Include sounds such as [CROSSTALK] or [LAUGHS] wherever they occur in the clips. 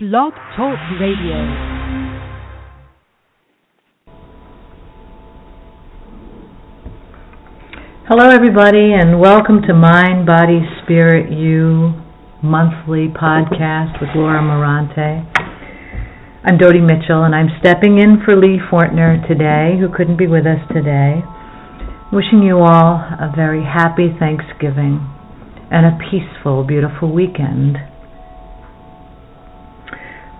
Blog Talk Radio. Hello, everybody, and welcome to Mind, Body, Spirit, You monthly podcast with Laura Mirante. I'm Dodi Mitchell, and I'm stepping in for Lee Fortner today, who couldn't be with us today. Wishing you all a very happy Thanksgiving and a peaceful, beautiful weekend.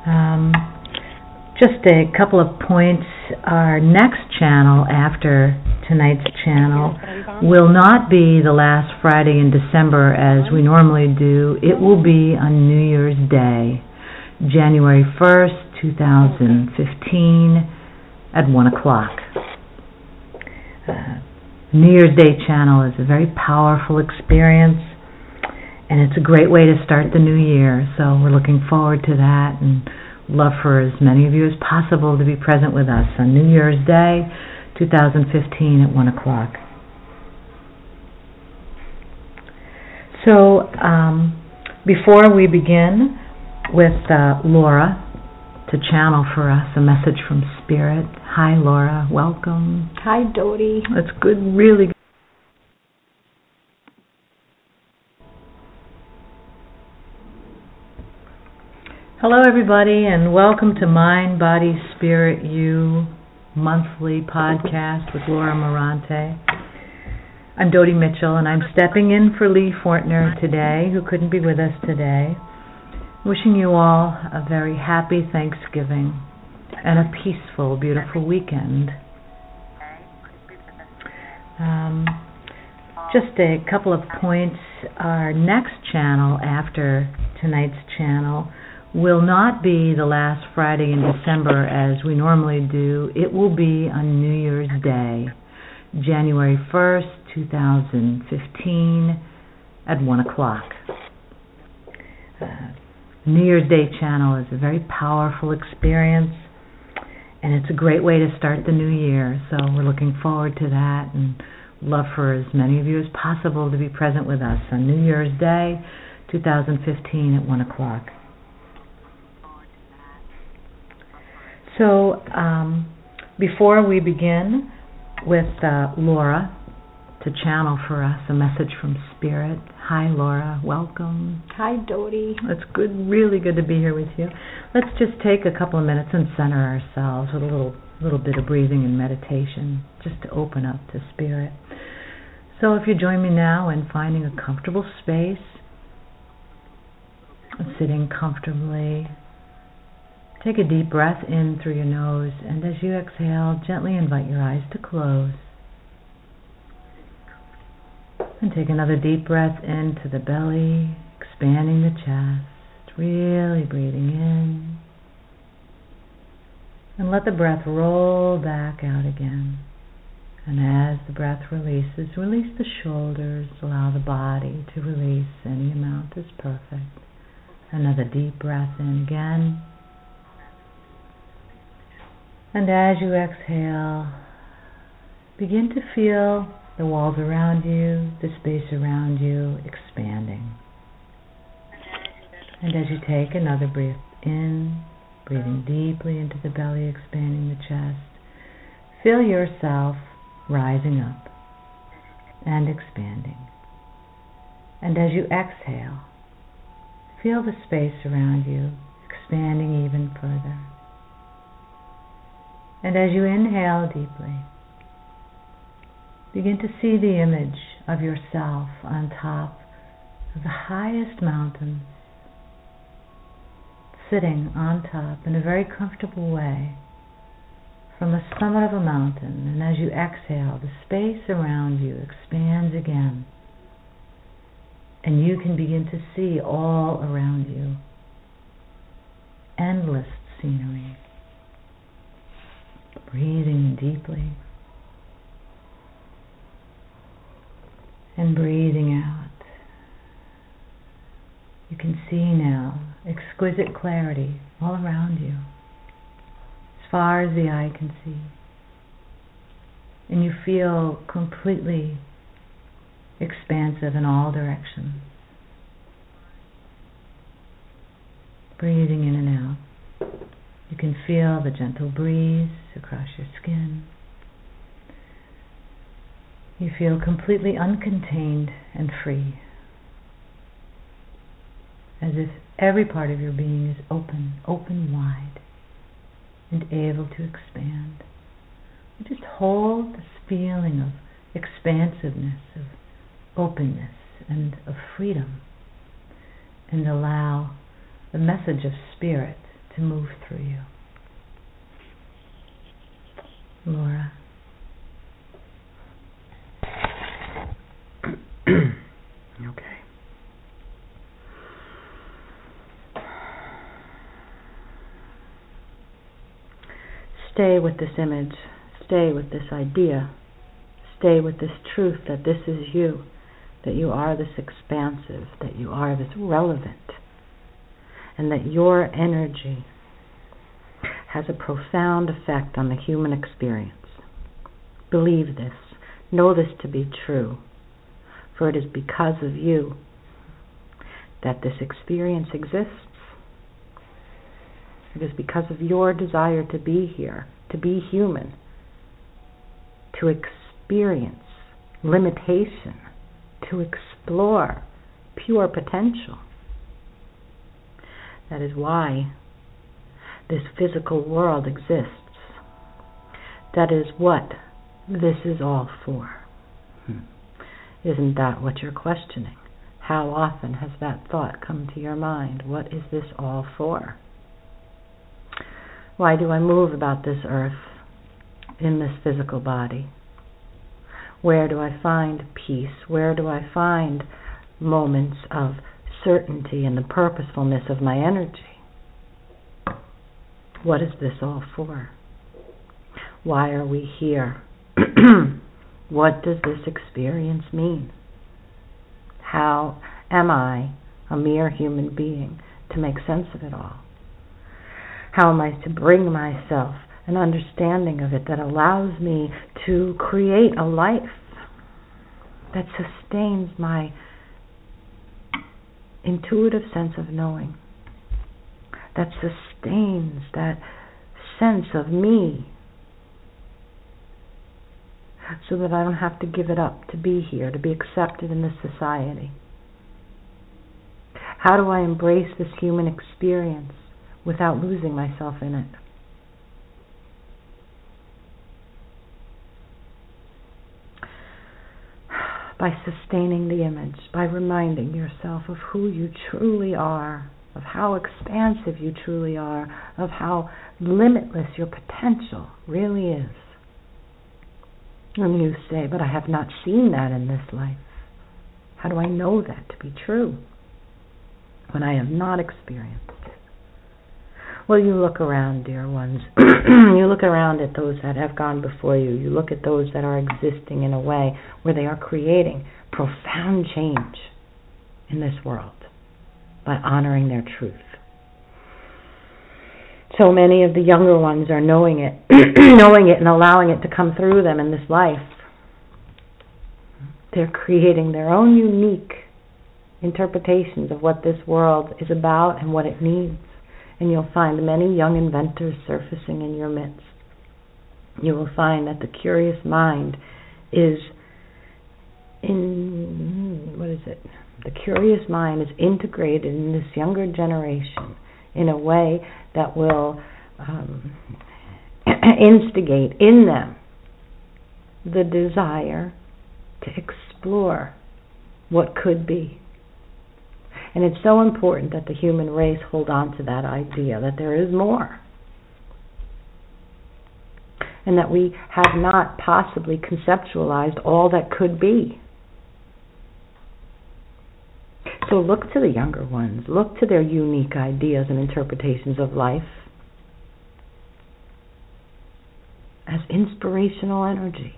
Um, just a couple of points. Our next channel after tonight's channel will not be the last Friday in December as we normally do. It will be on New Year's Day, January 1st, 2015, at 1 o'clock. Uh, New Year's Day channel is a very powerful experience and it's a great way to start the new year. So we're looking forward to that and love for as many of you as possible to be present with us on New Year's Day, 2015 at 1 o'clock. So um, before we begin with uh, Laura to channel for us a message from Spirit. Hi, Laura. Welcome. Hi, Dodi. It's good, really good. Hello, everybody, and welcome to Mind, Body, Spirit, You monthly podcast with Laura Mirante. I'm Dodi Mitchell, and I'm stepping in for Lee Fortner today, who couldn't be with us today. Wishing you all a very happy Thanksgiving and a peaceful, beautiful weekend. Um, just a couple of points. Our next channel after tonight's channel will not be the last Friday in December as we normally do. It will be on New Year's Day, January 1st, 2015, at 1 o'clock. Uh, New Year's Day channel is a very powerful experience, and it's a great way to start the new year. So we're looking forward to that and love for as many of you as possible to be present with us on New Year's Day, 2015, at 1 o'clock. So, um, before we begin with uh, Laura to channel for us a message from Spirit, hi Laura, welcome. Hi, Dodi. It's good, really good to be here with you. Let's just take a couple of minutes and center ourselves with a little little bit of breathing and meditation, just to open up to Spirit. So, if you join me now in finding a comfortable space, sitting comfortably Take a deep breath in through your nose, and as you exhale, gently invite your eyes to close. And take another deep breath into the belly, expanding the chest, really breathing in. And let the breath roll back out again. And as the breath releases, release the shoulders, allow the body to release any amount is perfect. Another deep breath in again. And as you exhale, begin to feel the walls around you, the space around you expanding. And as you take another breath in, breathing deeply into the belly, expanding the chest, feel yourself rising up and expanding. And as you exhale, feel the space around you expanding even further. And as you inhale deeply, begin to see the image of yourself on top of the highest mountain, sitting on top in a very comfortable way from the summit of a mountain. And as you exhale, the space around you expands again. And you can begin to see all around you endless scenery breathing deeply and breathing out. You can see now exquisite clarity all around you, as far as the eye can see. And you feel completely expansive in all directions. breathing in and out. You can feel the gentle breeze across your skin. You feel completely uncontained and free, as if every part of your being is open, open wide, and able to expand. You just hold this feeling of expansiveness, of openness, and of freedom, and allow the message of spirit to move through you. Laura. [CLEARS THROAT] okay. Stay with this image. Stay with this idea. Stay with this truth that this is you, that you are this expansive, that you are this relevant, and that your energy has a profound effect on the human experience. Believe this. Know this to be true for it is because of you that this experience exists. It is because of your desire to be here, to be human, to experience limitation, to explore pure potential. That is why this physical world exists. That is what this is all for. Hmm. Isn't that what you're questioning? How often has that thought come to your mind? What is this all for? Why do I move about this earth in this physical body? Where do I find peace? Where do I find moments of certainty and the purposefulness of my energy? What is this all for? Why are we here? [CLEARS THROAT] What does this experience mean? How am I, a mere human being, to make sense of it all? How am I to bring myself an understanding of it that allows me to create a life that sustains my intuitive sense of knowing, that sustains that sense of me so that I don't have to give it up to be here, to be accepted in this society? How do I embrace this human experience without losing myself in it? By sustaining the image, by reminding yourself of who you truly are, of how expansive you truly are, of how limitless your potential really is. And you say, but I have not seen that in this life. How do I know that to be true when I have not experienced it? Well, you look around, dear ones. [CLEARS THROAT] you look around at those that have gone before you. You look at those that are existing in a way where they are creating profound change in this world by honoring their truth. So many of the younger ones are knowing it, [CLEARS THROAT] knowing it and allowing it to come through them in this life. They're creating their own unique interpretations of what this world is about and what it needs. And you'll find many young inventors surfacing in your midst. You will find that the curious mind is in what is it? The curious mind is integrated in this younger generation in a way that will um, [CLEARS THROAT] instigate in them the desire to explore what could be. And it's so important that the human race hold on to that idea that there is more. And that we have not possibly conceptualized all that could be. So look to the younger ones, look to their unique ideas and interpretations of life as inspirational energy,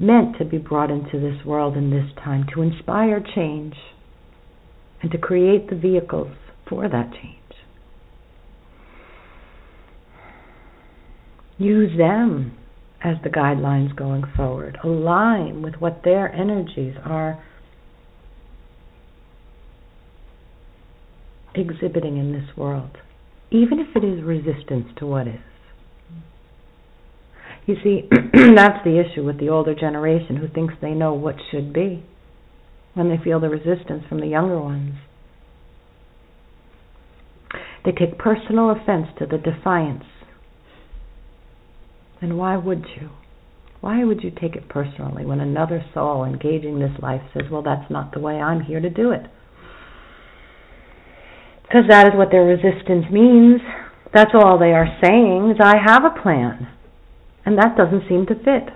meant to be brought into this world in this time to inspire change and to create the vehicles for that change. Use them as the guidelines going forward. Align with what their energies are exhibiting in this world, even if it is resistance to what is. You see, [CLEARS THROAT] that's the issue with the older generation who thinks they know what should be when they feel the resistance from the younger ones. They take personal offense to the defiance. And why would you? Why would you take it personally when another soul engaging this life says, well, that's not the way I'm here to do it? Because that is what their resistance means. That's all they are saying is, I have a plan. And that doesn't seem to fit.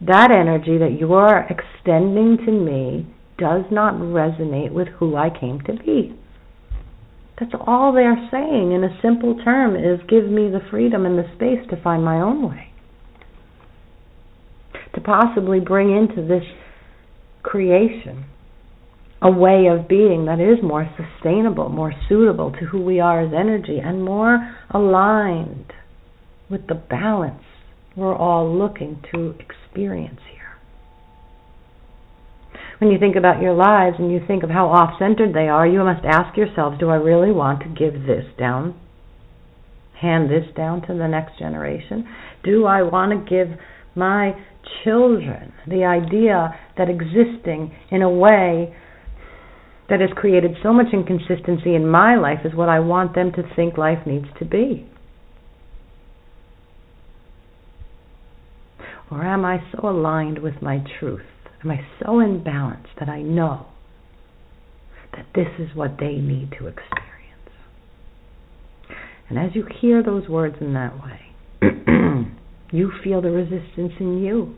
That energy that you are extending to me does not resonate with who I came to be. That's all they're saying in a simple term is give me the freedom and the space to find my own way. To possibly bring into this creation a way of being that is more sustainable, more suitable to who we are as energy, and more aligned with the balance we're all looking to experience here. When you think about your lives and you think of how off centered they are, you must ask yourselves do I really want to give this down? Hand this down to the next generation? Do I want to give my children the idea that existing in a way that has created so much inconsistency in my life is what I want them to think life needs to be? Or am I so aligned with my truth? Am I so in balance that I know that this is what they need to experience? And as you hear those words in that way, [CLEARS THROAT] you feel the resistance in you.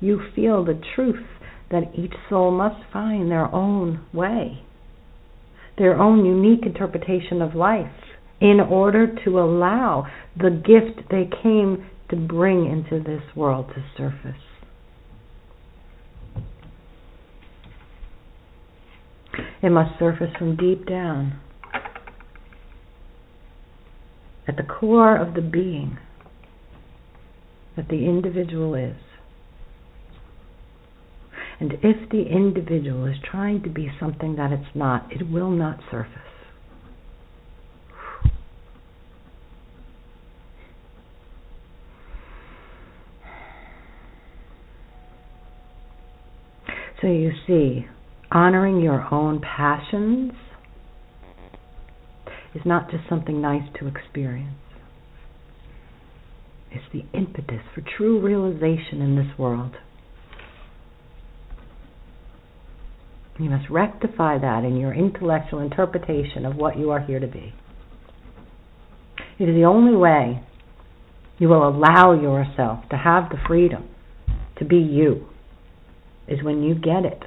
You feel the truth that each soul must find their own way, their own unique interpretation of life, in order to allow the gift they came to bring into this world to surface. It must surface from deep down, at the core of the being that the individual is. And if the individual is trying to be something that it's not, it will not surface. So you see, honoring your own passions is not just something nice to experience. It's the impetus for true realization in this world. You must rectify that in your intellectual interpretation of what you are here to be. It is the only way you will allow yourself to have the freedom to be you, is when you get it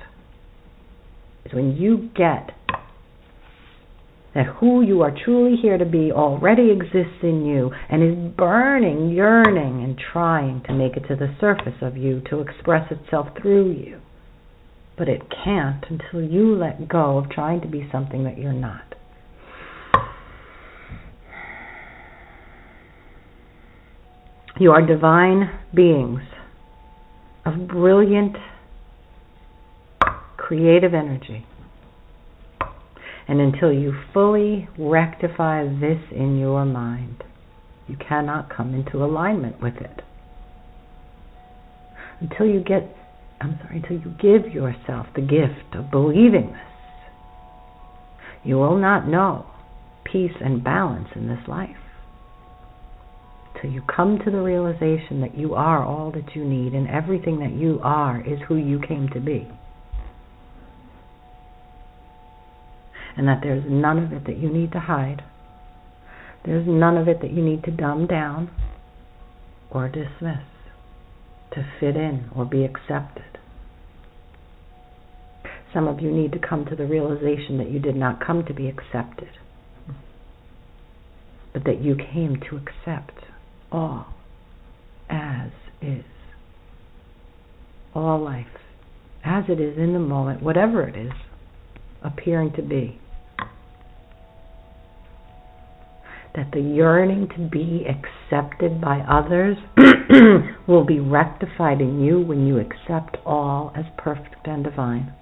is when you get that who you are truly here to be already exists in you and is burning, yearning, and trying to make it to the surface of you to express itself through you. But it can't until you let go of trying to be something that you're not. You are divine beings of brilliant creative energy. And until you fully rectify this in your mind, you cannot come into alignment with it. Until you get, I'm sorry, until you give yourself the gift of believing this, you will not know peace and balance in this life. Till you come to the realization that you are all that you need and everything that you are is who you came to be. And that there's none of it that you need to hide. There's none of it that you need to dumb down or dismiss to fit in or be accepted. Some of you need to come to the realization that you did not come to be accepted, but that you came to accept all as is. All life, as it is in the moment, whatever it is, appearing to be. that the yearning to be accepted by others [CLEARS THROAT] will be rectified in you when you accept all as perfect and divine.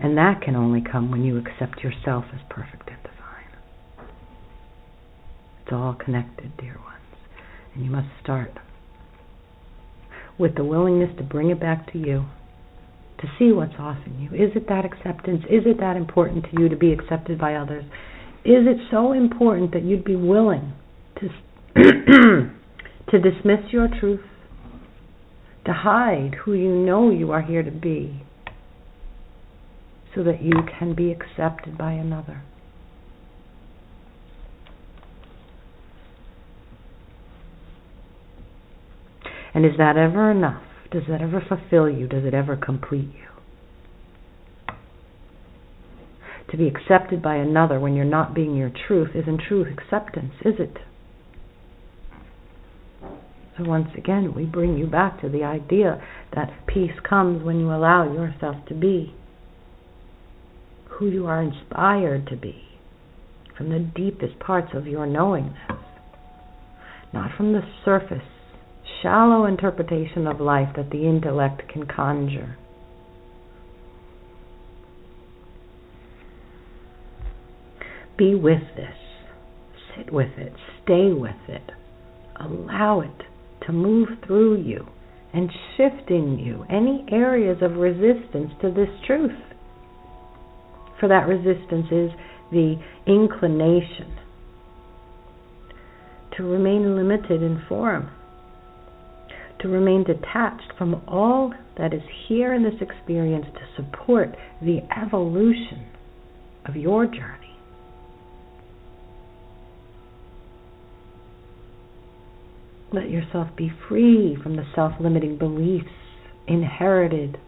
And that can only come when you accept yourself as perfect and divine. It's all connected, dear ones. And you must start with the willingness to bring it back to you to see what's off in you. Is it that acceptance? Is it that important to you to be accepted by others? Is it so important that you'd be willing to [CLEARS THROAT] to dismiss your truth, to hide who you know you are here to be, so that you can be accepted by another? And is that ever enough? Does that ever fulfill you? Does it ever complete you? To be accepted by another when you're not being your truth isn't true acceptance, is it? So once again, we bring you back to the idea that peace comes when you allow yourself to be who you are inspired to be from the deepest parts of your knowingness, not from the surface, shallow interpretation of life that the intellect can conjure. Be with this. Sit with it. Stay with it. Allow it to move through you and shift in you any areas of resistance to this truth. For that resistance is the inclination to remain limited in form, to remain detached from all that is here in this experience to support the evolution of your journey. Let yourself be free from the self limiting beliefs inherited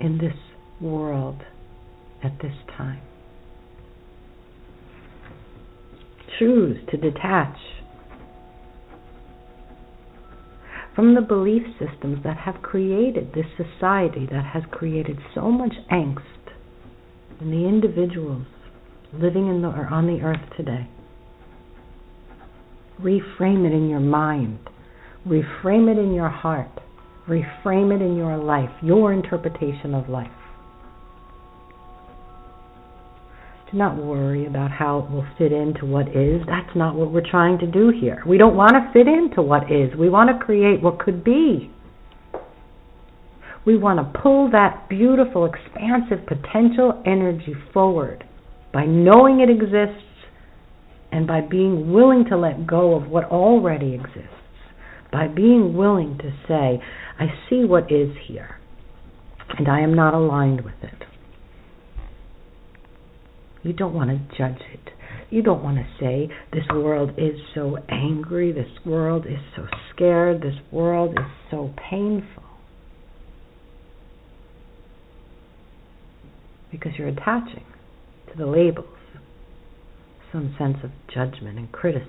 in this world at this time. Choose to detach from the belief systems that have created this society that has created so much angst in the individuals living in the, or on the earth today. Reframe it in your mind. Reframe it in your heart. Reframe it in your life, your interpretation of life. Do not worry about how it will fit into what is. That's not what we're trying to do here. We don't want to fit into what is. We want to create what could be. We want to pull that beautiful, expansive potential energy forward by knowing it exists and by being willing to let go of what already exists, by being willing to say, I see what is here, and I am not aligned with it. You don't want to judge it. You don't want to say, this world is so angry, this world is so scared, this world is so painful. Because you're attaching to the labels some sense of judgment and criticism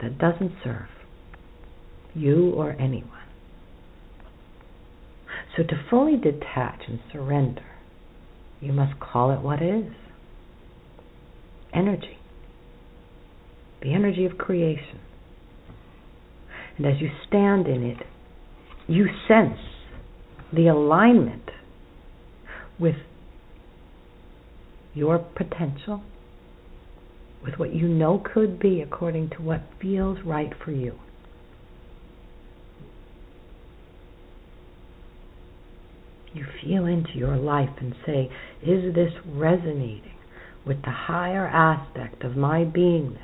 that doesn't serve you or anyone. So to fully detach and surrender, you must call it what is energy, the energy of creation. And as you stand in it, you sense the alignment with your potential with what you know could be according to what feels right for you. You feel into your life and say, Is this resonating with the higher aspect of my beingness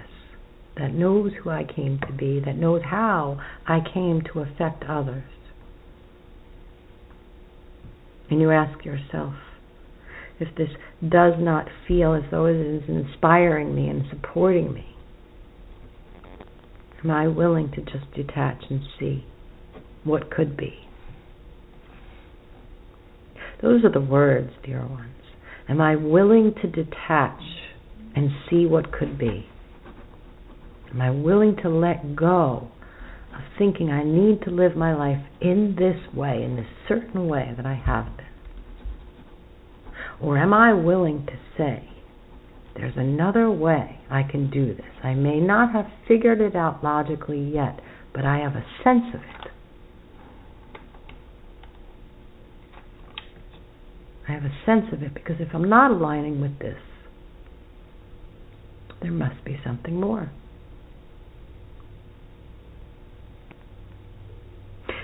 that knows who I came to be, that knows how I came to affect others? And you ask yourself, if this does not feel as though it is inspiring me and supporting me? Am I willing to just detach and see what could be? Those are the words, dear ones. Am I willing to detach and see what could be? Am I willing to let go of thinking I need to live my life in this way, in this certain way that I have been? Or am I willing to say, there's another way I can do this? I may not have figured it out logically yet, but I have a sense of it. I have a sense of it because if I'm not aligning with this, there must be something more.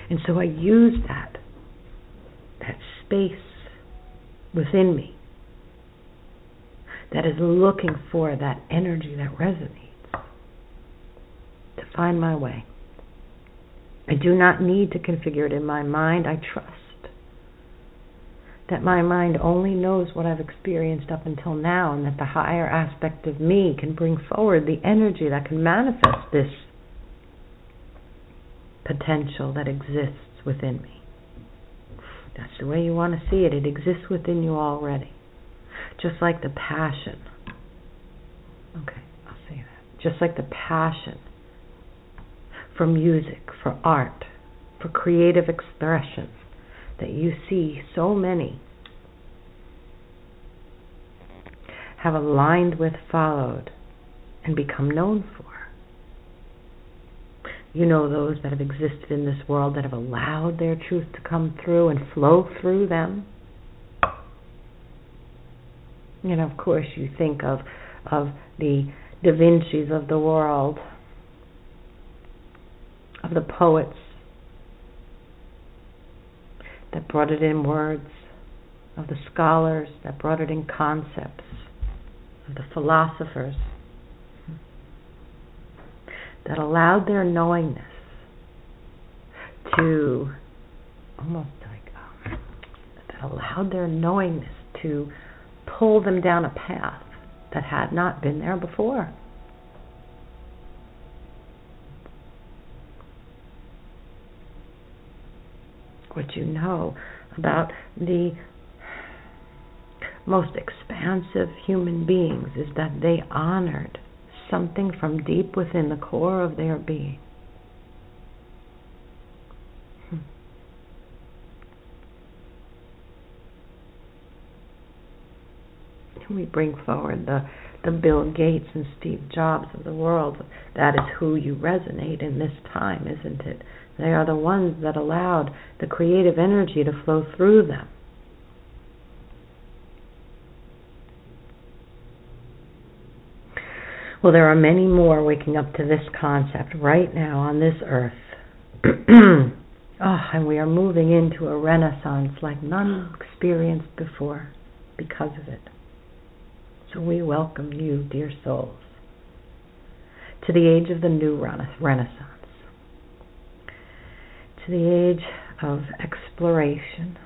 And so I use that, that space within me that is looking for that energy that resonates to find my way. I do not need to configure it in my mind. I trust that my mind only knows what I've experienced up until now, and that the higher aspect of me can bring forward the energy that can manifest this potential that exists within me. That's the way you want to see it. It exists within you already. Just like the passion. Okay, I'll say that. Just like the passion for music, for art, for creative expression that you see so many have aligned with, followed, and become known for. You know those that have existed in this world that have allowed their truth to come through and flow through them. And of course, you think of of the Da Vinci's of the world, of the poets that brought it in words, of the scholars that brought it in concepts, of the philosophers that allowed their knowingness to almost like um, that allowed their knowingness to pull them down a path that had not been there before. What you know about the most expansive human beings is that they honored something from deep within the core of their being. Hmm. We bring forward the the Bill Gates and Steve Jobs of the world. That is who you resonate in this time, isn't it? They are the ones that allowed the creative energy to flow through them. Well, there are many more waking up to this concept right now on this earth. oh, [CLEARS THROAT] and we are moving into a renaissance like none experienced before because of it. So we welcome you, dear souls, to the age of the new renaissance, to the age of exploration,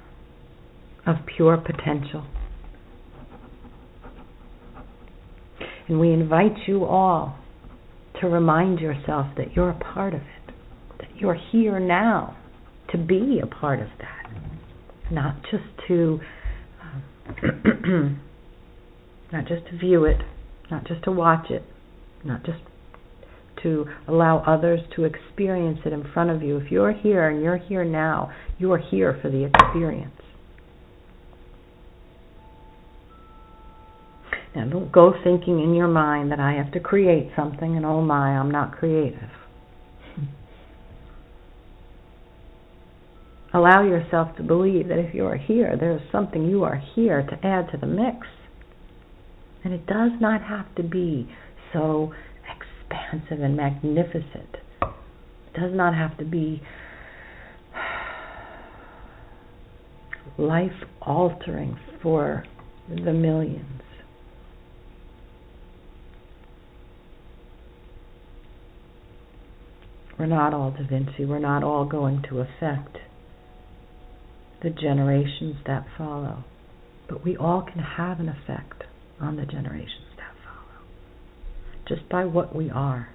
of pure potential. And we invite you all to remind yourself that you're a part of it, that you're here now to be a part of that, not just to um, [CLEARS THROAT] not just to view it, not just to watch it, not just to allow others to experience it in front of you. If you're here and you're here now, you are here for the experience. Now, don't go thinking in your mind that I have to create something and oh my, I'm not creative. [LAUGHS] Allow yourself to believe that if you are here, there is something you are here to add to the mix. And it does not have to be so expansive and magnificent. It does not have to be life altering for the millions. We're not all Da Vinci. We're not all going to affect the generations that follow. But we all can have an effect on the generations. Just by what we are,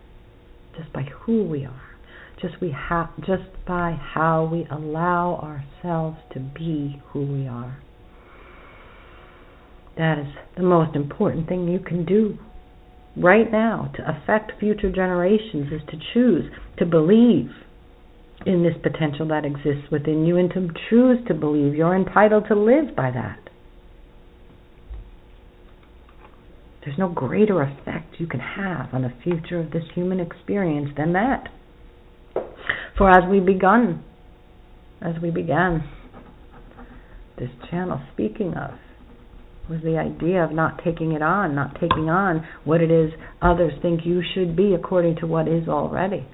just by who we are, just we ha- just by how we allow ourselves to be who we are. That is the most important thing you can do right now to affect future generations is to choose to believe in this potential that exists within you and to choose to believe you're entitled to live by that. There's no greater effect you can have on the future of this human experience than that. For as we begun, as we began this channel speaking of was the idea of not taking it on, not taking on what it is others think you should be according to what is already.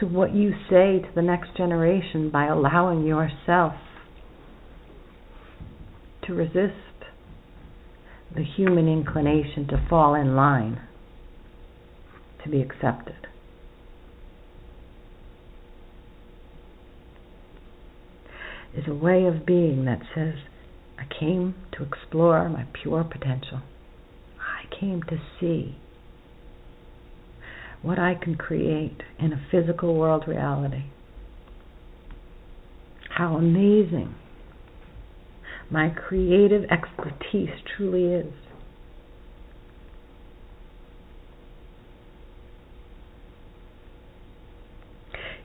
So, what you say to the next generation by allowing yourself to resist the human inclination to fall in line, to be accepted. Is a way of being that says, I came to explore my pure potential. I came to see what I can create in a physical world reality. How amazing my creative expertise truly is.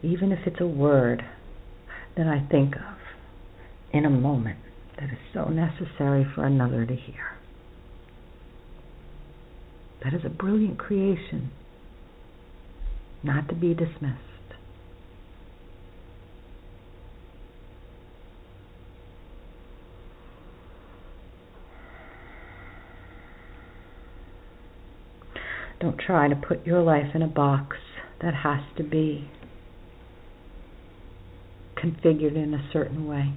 Even if it's a word that I think of in a moment that is so necessary for another to hear. That is a brilliant creation, not to be dismissed. Don't try to put your life in a box that has to be configured in a certain way.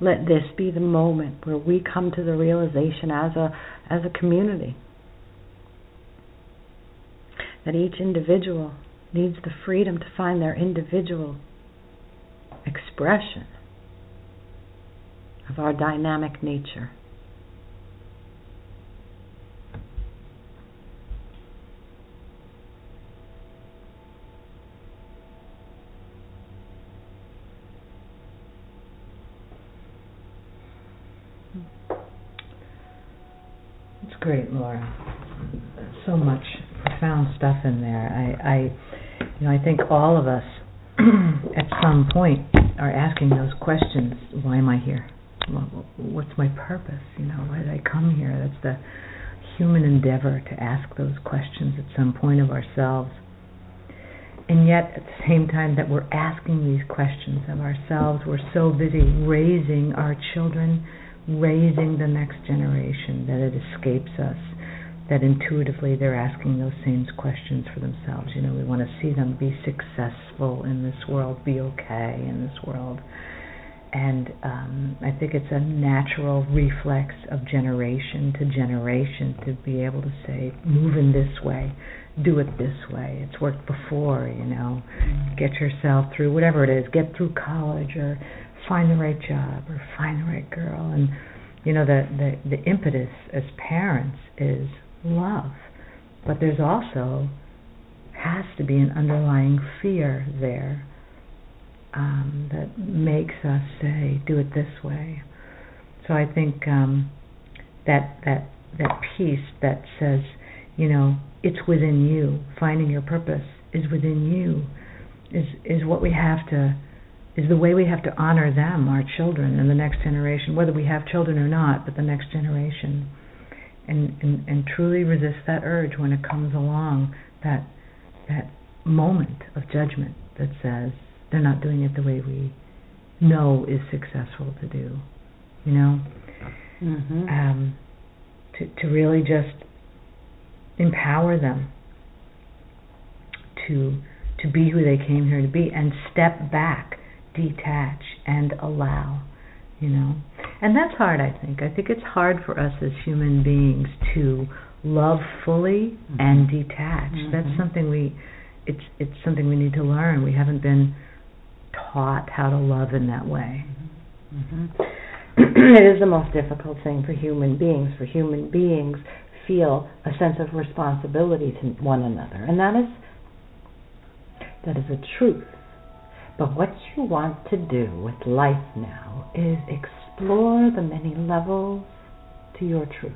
Let this be the moment where we come to the realization as a as a community that each individual needs the freedom to find their individual expression of our dynamic nature. Great, Laura. So much profound stuff in there. I, I, you know, I think all of us [CLEARS THROAT] at some point are asking those questions. Why am I here? What's my purpose? You know, why did I come here? That's the human endeavor to ask those questions at some point of ourselves. And yet, at the same time that we're asking these questions of ourselves, we're so busy raising our children raising the next generation, that it escapes us, that intuitively they're asking those same questions for themselves. You know, we want to see them be successful in this world, be okay in this world. And um, I think it's a natural reflex of generation to generation to be able to say, move in this way, do it this way. It's worked before, you know. Mm-hmm. Get yourself through whatever it is, get through college or find the right job or find the right girl. And you know the the, the impetus as parents is love. But there's also has to be an underlying fear there um, that makes us say do it this way. So I think um, that that that piece that says you know it's within you. Finding your purpose is within you is is what we have to is the way we have to honor them, our children, and the next generation, whether we have children or not, but the next generation, and and, and truly resist that urge when it comes along, that that moment of judgment that says they're not doing it the way we know is successful to do, you know, mm-hmm. um, to to really just empower them to to be who they came here to be and step back detach and allow, you know. And that's hard, I think. I think it's hard for us as human beings to love fully mm-hmm. and detach. Mm-hmm. That's something we it's it's something we need to learn. We haven't been taught how to love in that way. Mm-hmm. [CLEARS THROAT] it is the most difficult thing for human beings. For human beings feel a sense of responsibility to one another. And that is that is a truth. But what you want to do with life now is explore the many levels to your truth.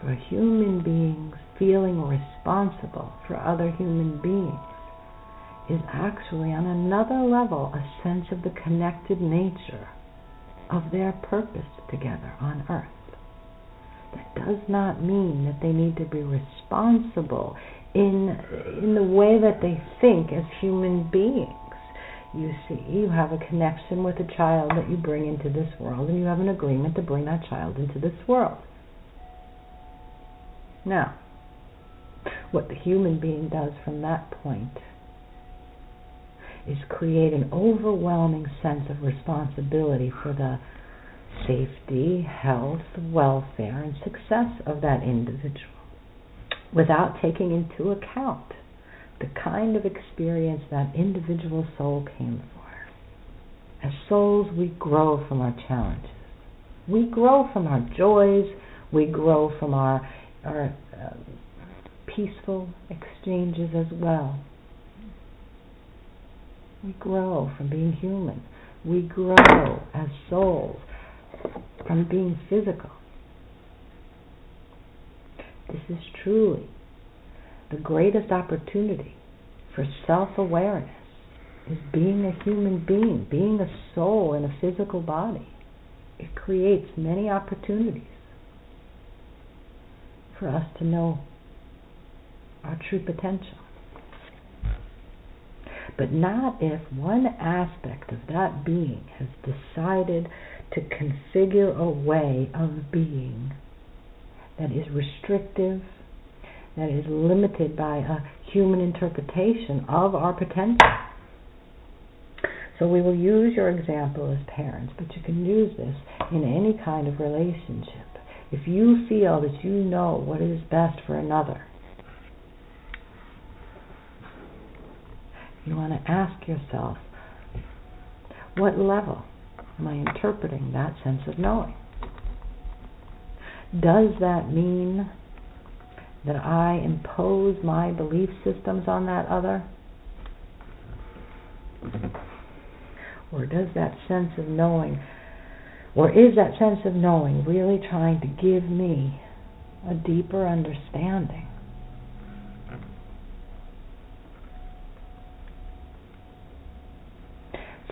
For human beings, feeling responsible for other human beings is actually on another level a sense of the connected nature of their purpose together on earth. That does not mean that they need to be responsible in in the way that they think as human beings. You see, you have a connection with a child that you bring into this world, and you have an agreement to bring that child into this world. Now, what the human being does from that point is create an overwhelming sense of responsibility for the safety, health, welfare, and success of that individual without taking into account the kind of experience that individual soul came for. As souls, we grow from our challenges. We grow from our joys. We grow from our, our uh, peaceful exchanges as well. We grow from being human. We grow as souls from being physical. This is truly the greatest opportunity for self awareness is being a human being, being a soul in a physical body. It creates many opportunities for us to know our true potential. But not if one aspect of that being has decided to configure a way of being that is restrictive, that is limited by a human interpretation of our potential. So we will use your example as parents, but you can use this in any kind of relationship. If you feel that you know what is best for another, you want to ask yourself, what level am I interpreting that sense of knowing? Does that mean that I impose my belief systems on that other? Or does that sense of knowing, or is that sense of knowing really trying to give me a deeper understanding?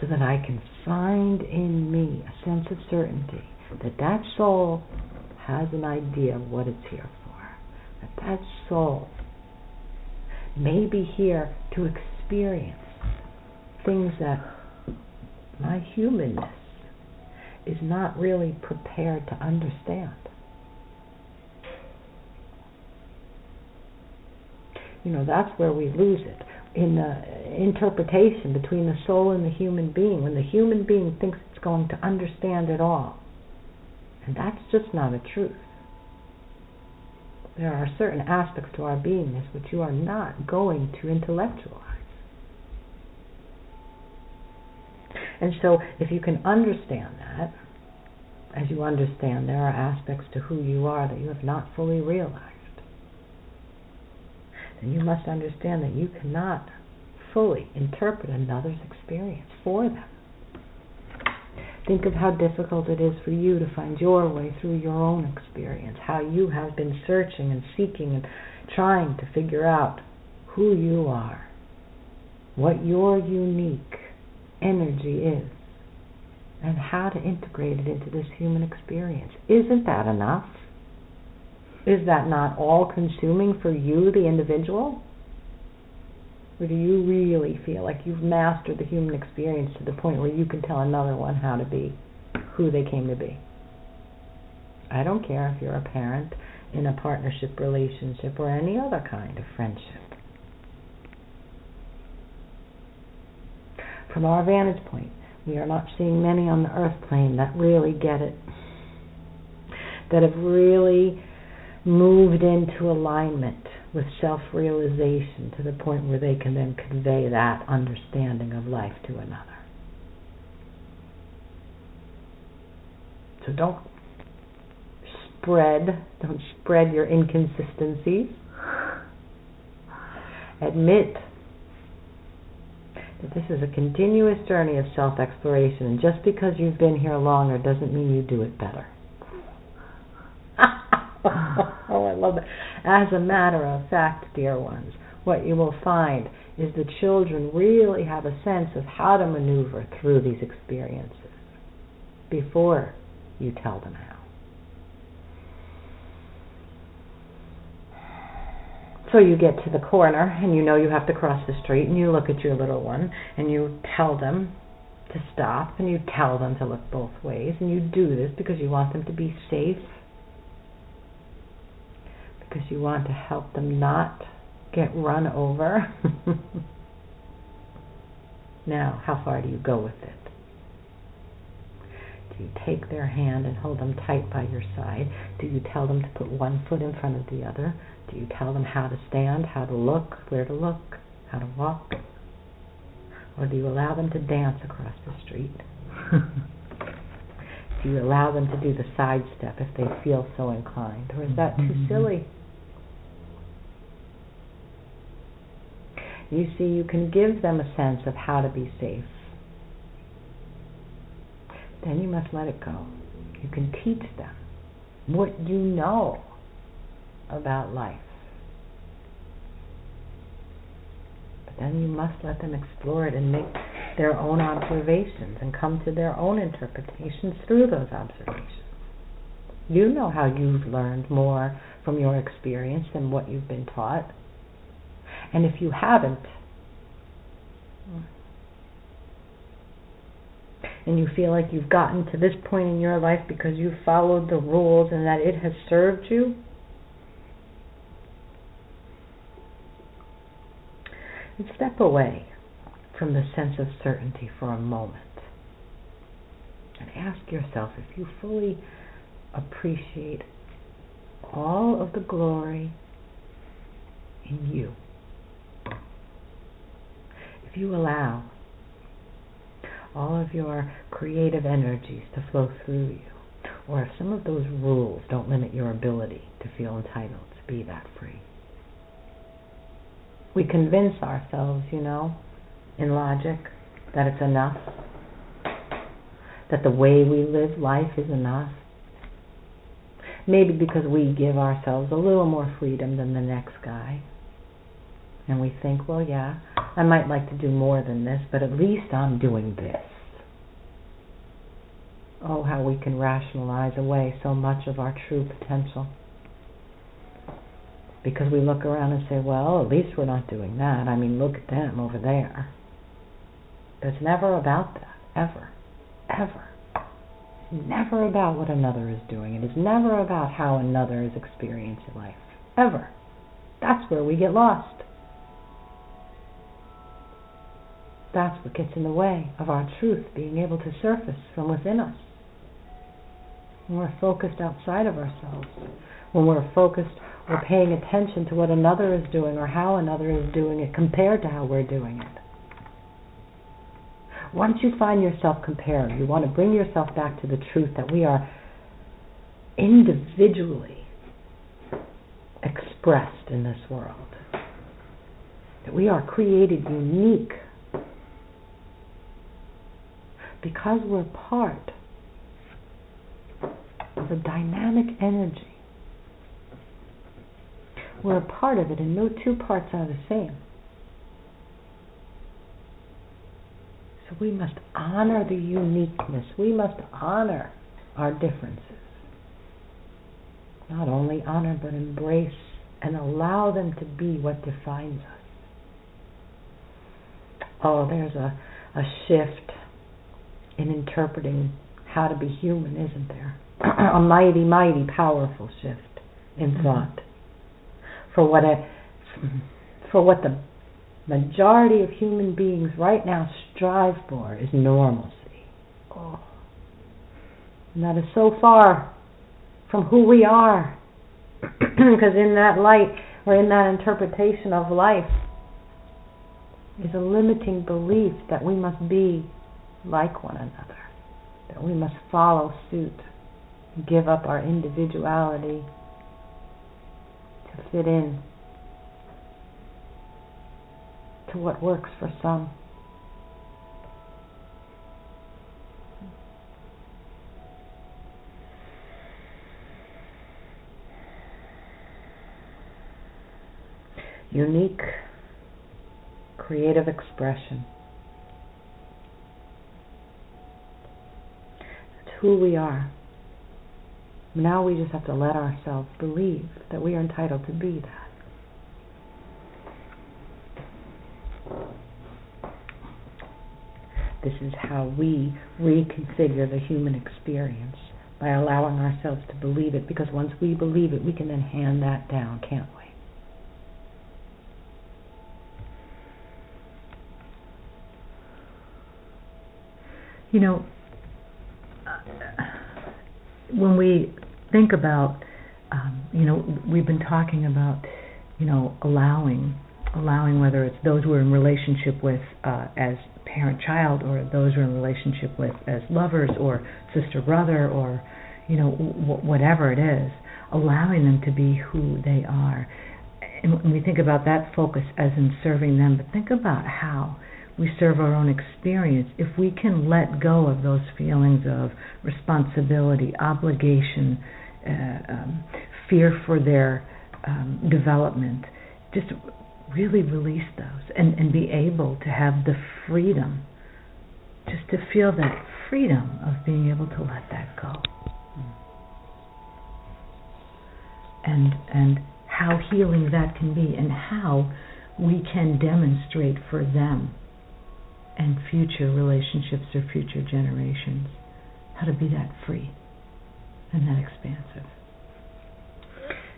So that I can find in me a sense of certainty that that soul has an idea of what it's here for. That that soul may be here to experience things that my humanness is not really prepared to understand. You know, that's where we lose it in the interpretation between the soul and the human being. When the human being thinks it's going to understand it all, and that's just not a truth. There are certain aspects to our beingness which you are not going to intellectualize. And so, if you can understand that, as you understand there are aspects to who you are that you have not fully realized, then you must understand that you cannot fully interpret another's experience for them. Think of how difficult it is for you to find your way through your own experience, how you have been searching and seeking and trying to figure out who you are, what your unique energy is, and how to integrate it into this human experience. Isn't that enough? Is that not all consuming for you, the individual? Or do you really feel like you've mastered the human experience to the point where you can tell another one how to be who they came to be? I don't care if you're a parent in a partnership relationship or any other kind of friendship. From our vantage point, we are not seeing many on the earth plane that really get it, that have really moved into alignment with self realization to the point where they can then convey that understanding of life to another. So don't spread, don't spread your inconsistencies. Admit that this is a continuous journey of self exploration, and just because you've been here longer doesn't mean you do it better. [LAUGHS] that. As a matter of fact, dear ones, what you will find is the children really have a sense of how to maneuver through these experiences before you tell them how. So you get to the corner and you know you have to cross the street and you look at your little one and you tell them to stop and you tell them to look both ways and you do this because you want them to be safe because you want to help them not get run over. [LAUGHS] now, how far do you go with it? Do you take their hand and hold them tight by your side? Do you tell them to put one foot in front of the other? Do you tell them how to stand, how to look, where to look, how to walk? Or do you allow them to dance across the street? [LAUGHS] do you allow them to do the side step if they feel so inclined? Or is that too mm-hmm. silly? You see, you can give them a sense of how to be safe. Then you must let it go. You can teach them what you know about life. But then you must let them explore it and make their own observations and come to their own interpretations through those observations. You know how you've learned more from your experience than what you've been taught. And if you haven't, and you feel like you've gotten to this point in your life because you've followed the rules and that it has served you, and step away from the sense of certainty for a moment and ask yourself if you fully appreciate all of the glory in you you allow all of your creative energies to flow through you, or if some of those rules don't limit your ability to feel entitled to be that free. We convince ourselves, you know, in logic, that it's enough, that the way we live life is enough. Maybe because we give ourselves a little more freedom than the next guy. And we think, well, yeah, I might like to do more than this, but at least I'm doing this. Oh, how we can rationalize away so much of our true potential. Because we look around and say, well, at least we're not doing that. I mean, look at them over there. But it's never about that, ever, ever. It's never about what another is doing. It is never about how another is experiencing life, ever. That's where we get lost. That's what gets in the way of our truth being able to surface from within us. When we're focused outside of ourselves, when we're focused or paying attention to what another is doing or how another is doing it compared to how we're doing it. Once you find yourself comparing, you want to bring yourself back to the truth that we are individually expressed in this world. That we are created unique because we're part of a dynamic energy. We're a part of it, and no two parts are the same. So we must honor the uniqueness. We must honor our differences. Not only honor, but embrace and allow them to be what defines us. Oh, there's a, a shift in interpreting how to be human, isn't there? [CLEARS THROAT] a mighty, mighty, powerful shift in mm-hmm. thought. For what a, for what the majority of human beings right now strive for is normalcy. Oh. And that is so far from who we are. [CLEARS THROAT] Because in that light, or in that interpretation of life, is a limiting belief that we must be like one another, that we must follow suit, give up our individuality to fit in to what works for some. Unique creative expression. who we are. Now we just have to let ourselves believe that we are entitled to be that. This is how we reconfigure the human experience by allowing ourselves to believe it, because once we believe it, we can then hand that down, can't we? You know, when we think about, um, you know, we've been talking about, you know, allowing, allowing whether it's those we're in relationship with uh, as parent-child, or those we're in relationship with as lovers, or sister-brother, or, you know, w- whatever it is, allowing them to be who they are. And when we think about that focus as in serving them, but think about how we serve our own experience, if we can let go of those feelings of responsibility, obligation, uh, um, fear for their um, development, just really release those and, and be able to have the freedom, just to feel that freedom of being able to let that go. And, and how healing that can be, and how we can demonstrate for them and future relationships or future generations how to be that free and that expansive.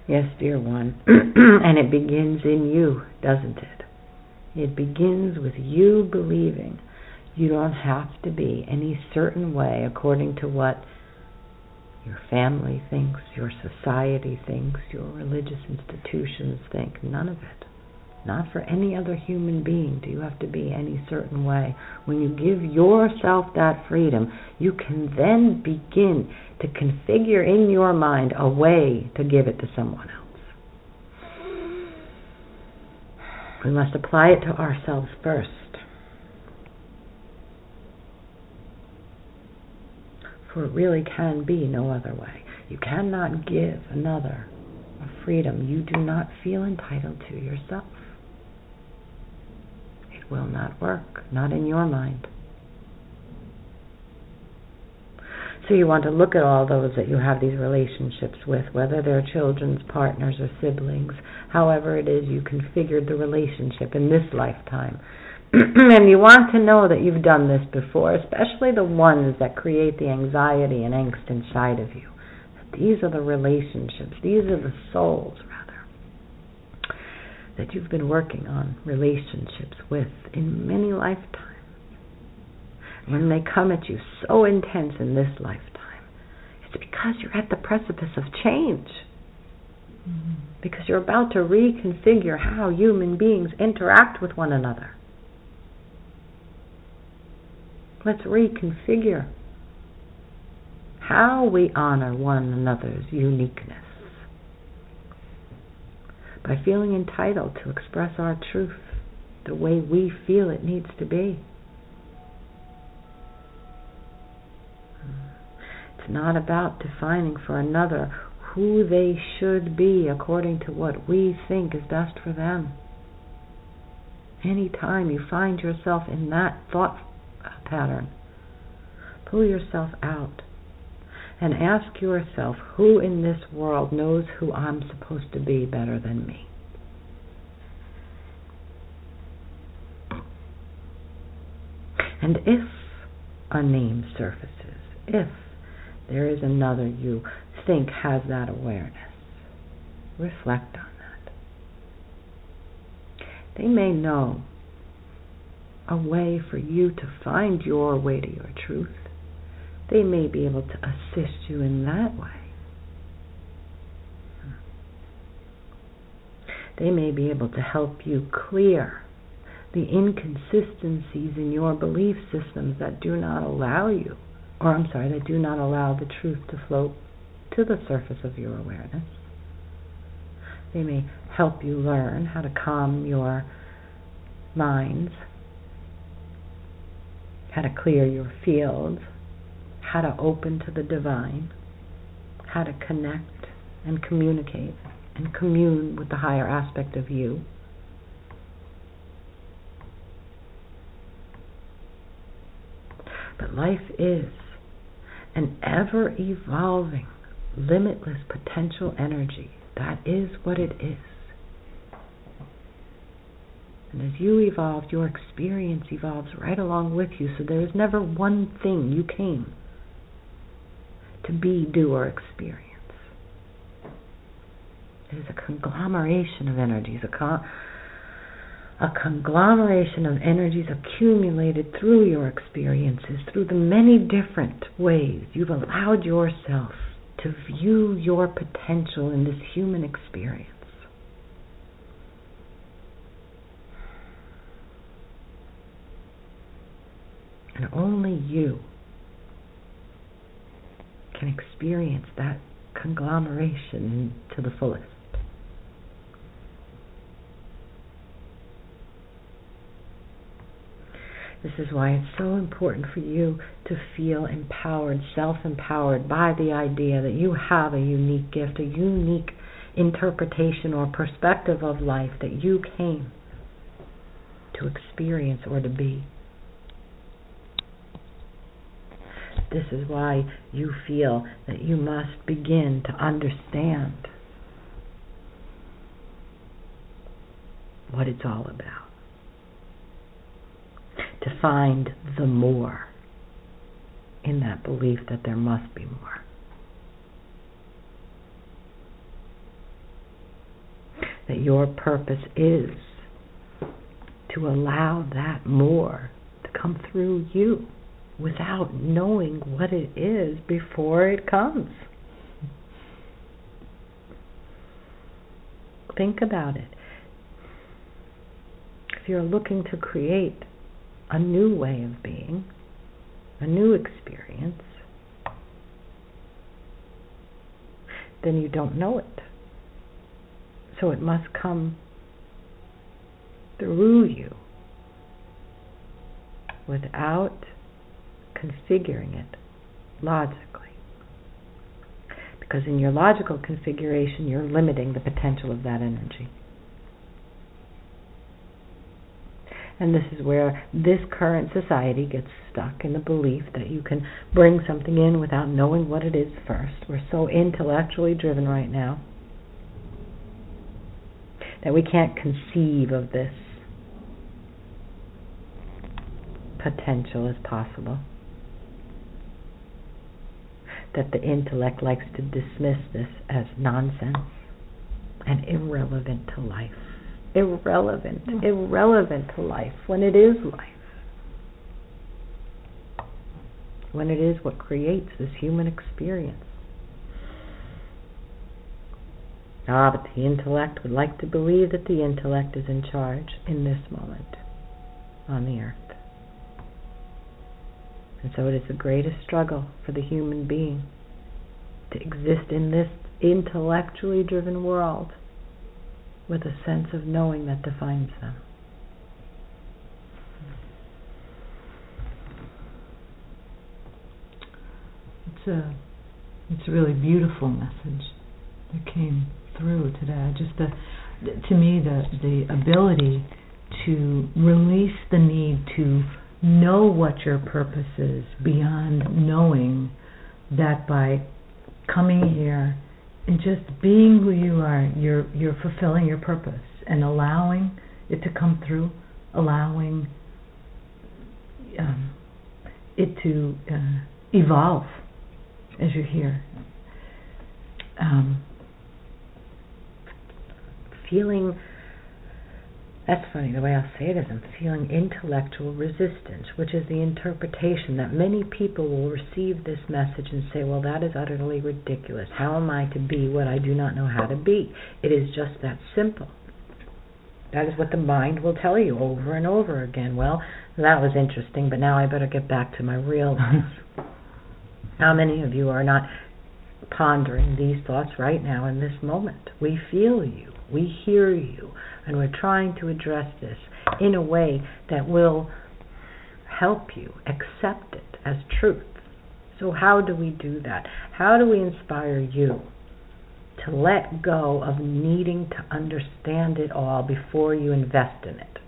Yes, dear one. [CLEARS THROAT] and it begins in you, doesn't it? It begins with you believing you don't have to be any certain way according to what your family thinks, your society thinks, your religious institutions think. None of it. Not for any other human being do you have to be any certain way. When you give yourself that freedom, you can then begin to configure in your mind a way to give it to someone else. We must apply it to ourselves first. For it really can be no other way. You cannot give another a freedom you do not feel entitled to yourself will not work, not in your mind. So you want to look at all those that you have these relationships with, whether they're children's partners or siblings, however it is you configured the relationship in this lifetime. [CLEARS THROAT] and you want to know that you've done this before, especially the ones that create the anxiety and angst inside of you. These are the relationships, these are the souls, that you've been working on relationships with in many lifetimes. When they come at you so intense in this lifetime, it's because you're at the precipice of change. Mm-hmm. Because you're about to reconfigure how human beings interact with one another. Let's reconfigure how we honor one another's uniqueness by feeling entitled to express our truth the way we feel it needs to be. It's not about defining for another who they should be according to what we think is best for them. Any time you find yourself in that thought pattern, pull yourself out and ask yourself who in this world knows who I'm supposed to be better than me. And if a name surfaces, if there is another you think has that awareness, reflect on that. They may know a way for you to find your way to your truth they may be able to assist you in that way. They may be able to help you clear the inconsistencies in your belief systems that do not allow you, or I'm sorry, that do not allow the truth to float to the surface of your awareness. They may help you learn how to calm your minds, how to clear your fields, how to open to the divine, how to connect and communicate and commune with the higher aspect of you. But life is an ever evolving, limitless potential energy. That is what it is. And as you evolve, your experience evolves right along with you. So there is never one thing you came to be, do, or experience. It is a conglomeration of energies, a, con- a conglomeration of energies accumulated through your experiences, through the many different ways you've allowed yourself to view your potential in this human experience. And only you can experience that conglomeration to the fullest. This is why it's so important for you to feel empowered, self empowered by the idea that you have a unique gift, a unique interpretation or perspective of life that you came to experience or to be. This is why you feel that you must begin to understand what it's all about. To find the more in that belief that there must be more. That your purpose is to allow that more to come through you without knowing what it is before it comes. Think about it. If you're looking to create a new way of being, a new experience, then you don't know it. So it must come through you without configuring it logically. Because in your logical configuration, you're limiting the potential of that energy. And this is where this current society gets stuck in the belief that you can bring something in without knowing what it is first. We're so intellectually driven right now that we can't conceive of this potential as possible that the intellect likes to dismiss this as nonsense and irrelevant to life. Irrelevant, mm. irrelevant to life when it is life. When it is what creates this human experience. Ah, but the intellect would like to believe that the intellect is in charge in this moment on the earth. And so it is the greatest struggle for the human being to exist in this intellectually driven world with a sense of knowing that defines them. It's a it's a really beautiful message that came through today. Just the to me the the ability to release the need to know what your purpose is beyond knowing that by coming here and just being who you are, you're you're fulfilling your purpose and allowing it to come through, allowing um, it to uh, evolve as you're here. Um, feeling that's funny, the way I'll say it is I'm feeling intellectual resistance, which is the interpretation that many people will receive this message and say, well, that is utterly ridiculous. How am I to be what I do not know how to be? It is just that simple. That is what the mind will tell you over and over again. Well, that was interesting, but now I better get back to my real life. [LAUGHS] How many of you are not pondering these thoughts right now in this moment? We feel you. We hear you and we're trying to address this in a way that will help you accept it as truth. So, how do we do that? How do we inspire you to let go of needing to understand it all before you invest in it?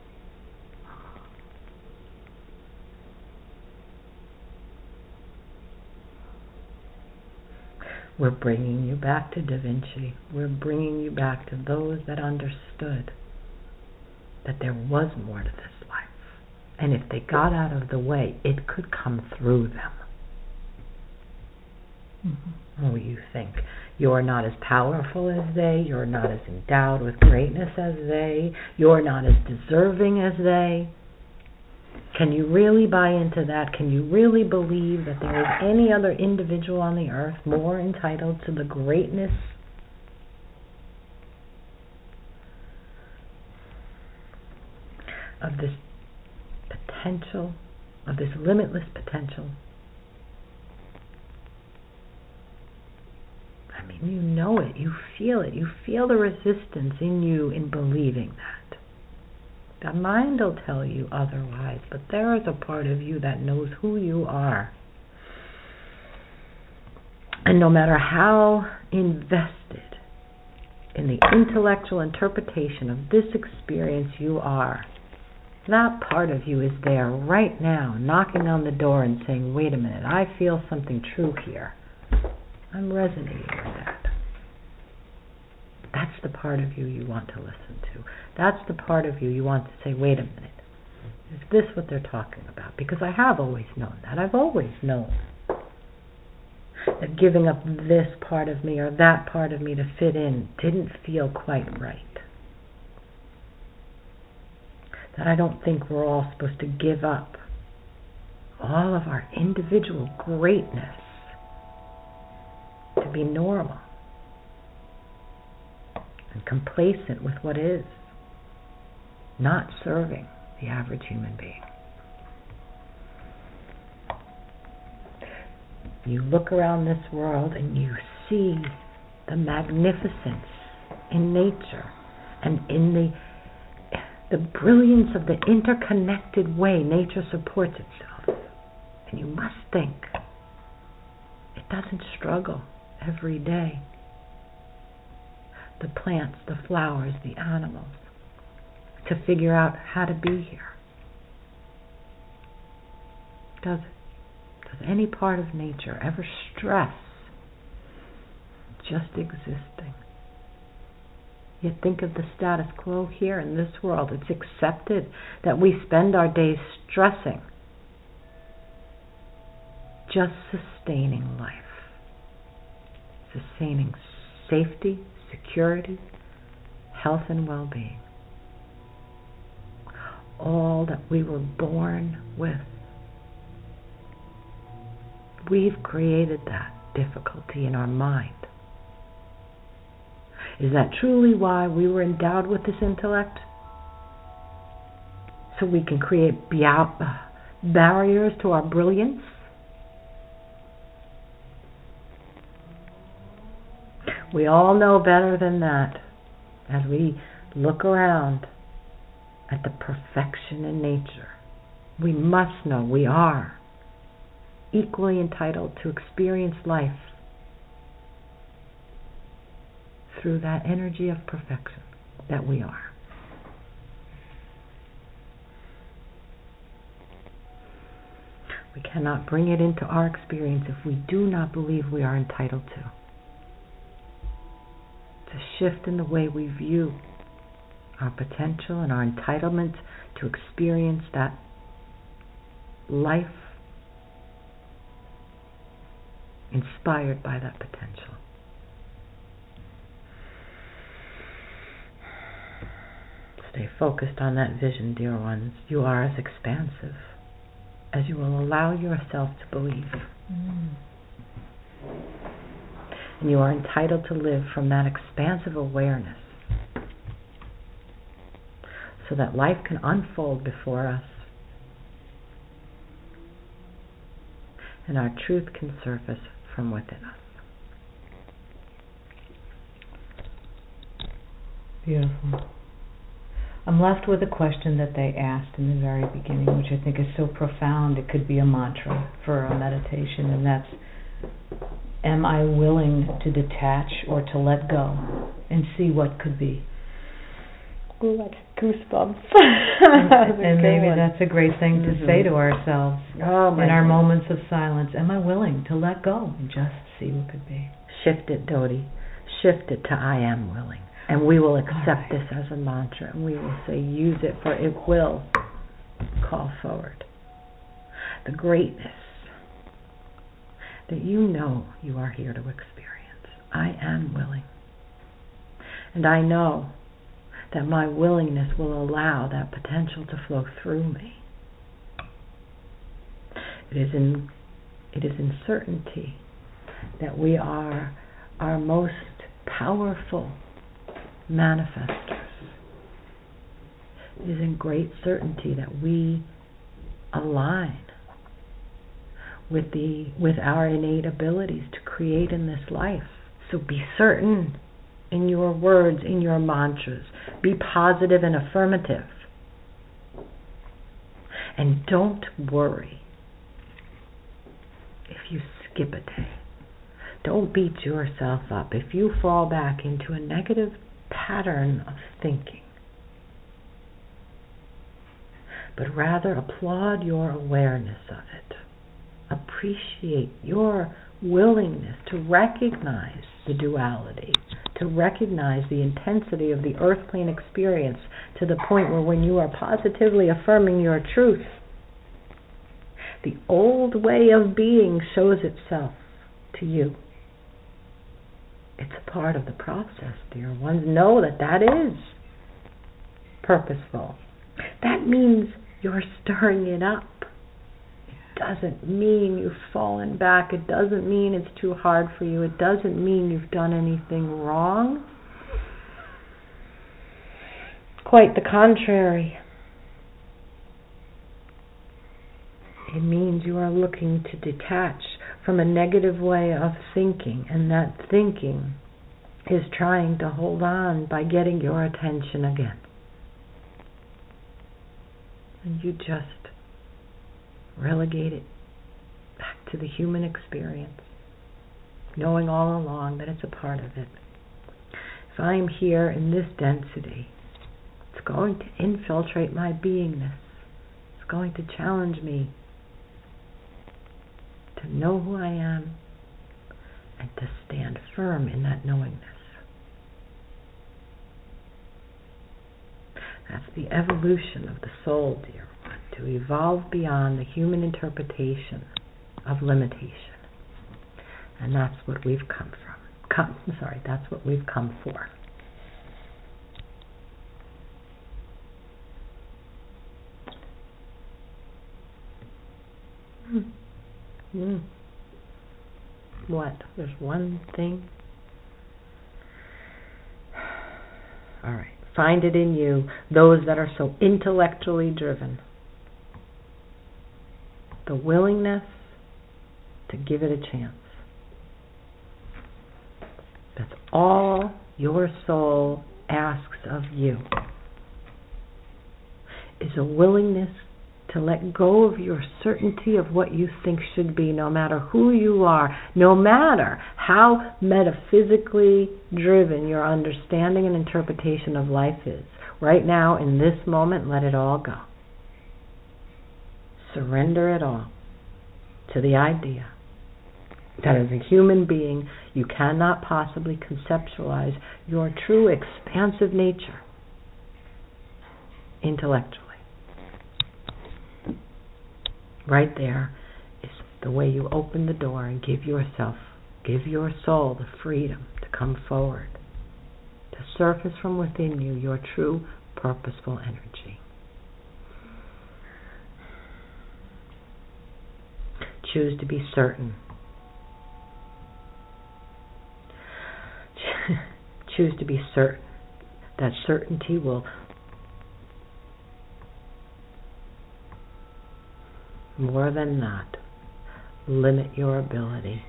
We're bringing you back to Da Vinci. We're bringing you back to those that understood that there was more to this life. And if they got out of the way, it could come through them. Mm-hmm. Oh, you think you're not as powerful as they, you're not as endowed with greatness as they, you're not as deserving as they. Can you really buy into that? Can you really believe that there is any other individual on the earth more entitled to the greatness of this potential, of this limitless potential? I mean, you know it, you feel it, you feel the resistance in you in believing that. The mind will tell you otherwise, but there is a part of you that knows who you are. And no matter how invested in the intellectual interpretation of this experience you are, that part of you is there right now, knocking on the door and saying, wait a minute, I feel something true here. I'm resonating with that. That's the part of you you want to listen to. That's the part of you you want to say, wait a minute, is this what they're talking about? Because I have always known that. I've always known that giving up this part of me or that part of me to fit in didn't feel quite right. That I don't think we're all supposed to give up all of our individual greatness to be normal and complacent with what is, not serving the average human being. You look around this world and you see the magnificence in nature and in the the brilliance of the interconnected way nature supports itself. And you must think it doesn't struggle every day. The plants, the flowers, the animals, to figure out how to be here. Does Does any part of nature ever stress just existing? Yet think of the status quo here in this world. It's accepted that we spend our days stressing, just sustaining life sustaining safety, security, health, and well being. All that we were born with. We've created that difficulty in our mind. Is that truly why we were endowed with this intellect? So we can create uh, barriers to our brilliance? We all know better than that as we look around at the perfection in nature. We must know we are equally entitled to experience life through that energy of perfection that we are. We cannot bring it into our experience if we do not believe we are entitled to a shift in the way we view our potential and our entitlement to experience that life inspired by that potential. Stay focused on that vision, dear ones. You are as expansive as you will allow yourself to believe. Mm and you are entitled to live from that expansive awareness so that life can unfold before us and our truth can surface from within us. Beautiful. I'm left with a question that they asked in the very beginning, which I think is so profound it could be a mantra for a meditation, and that's am I willing to detach or to let go and see what could be? Ooh, that's goosebumps. [LAUGHS] and, and maybe one. that's a great thing to mm-hmm. say to ourselves oh, in our moments of silence. Am I willing to let go and just see what could be? Shift it, Dodi. Shift it to I am willing. And we will accept this as a mantra and we will say, use it for it will call forward the greatness that you know you are here to experience. I am willing. And I know that my willingness will allow that potential to flow through me. It is in it is in certainty that we are our most powerful manifestors. It is in great certainty that we align with the with our innate abilities to create in this life. So be certain in your words, in your mantras. Be positive and affirmative. And don't worry if you skip a day. Don't beat yourself up if you fall back into a negative pattern of thinking. But rather applaud your awareness of it. Appreciate your willingness to recognize the duality, to recognize the intensity of the earth plane experience to the point where when you are positively affirming your truth, the old way of being shows itself to you. It's a part of the process, dear ones. Know that that is purposeful. That means you're stirring it up doesn't mean you've fallen back. It doesn't mean it's too hard for you. It doesn't mean you've done anything wrong. Quite the contrary. It means you are looking to detach from a negative way of thinking, and that thinking is trying to hold on by getting your attention again. And you just relegate it back to the human experience, knowing all along that it's a part of it. If I am here in this density, it's going to infiltrate my beingness. It's going to challenge me to know who I am and to stand firm in that knowingness. That's the evolution of the soul, dear to evolve beyond the human interpretation of limitation. And that's what we've come from. Come, sorry, that's what we've come for. Mm. What? There's one thing. [SIGHS] All right. Find it in you, those that are so intellectually driven the willingness to give it a chance. That's all your soul asks of you is a willingness to let go of your certainty of what you think should be, no matter who you are, no matter how metaphysically driven your understanding and interpretation of life is. Right now, in this moment, let it all go. Surrender it all to the idea that as a human being you cannot possibly conceptualize your true expansive nature intellectually. Right there is the way you open the door and give yourself, give your soul the freedom to come forward, to surface from within you your true purposeful energy. Choose to be certain. [LAUGHS] choose to be certain. That certainty will more than not limit your ability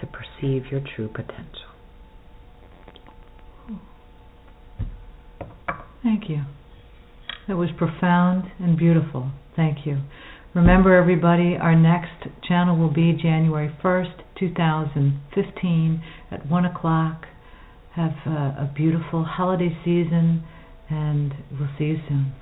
to perceive your true potential. Thank you. That was profound and beautiful. Thank you. Remember, everybody, our next channel will be January 1st, 2015 at 1 o'clock. Have a, a beautiful holiday season, and we'll see you soon.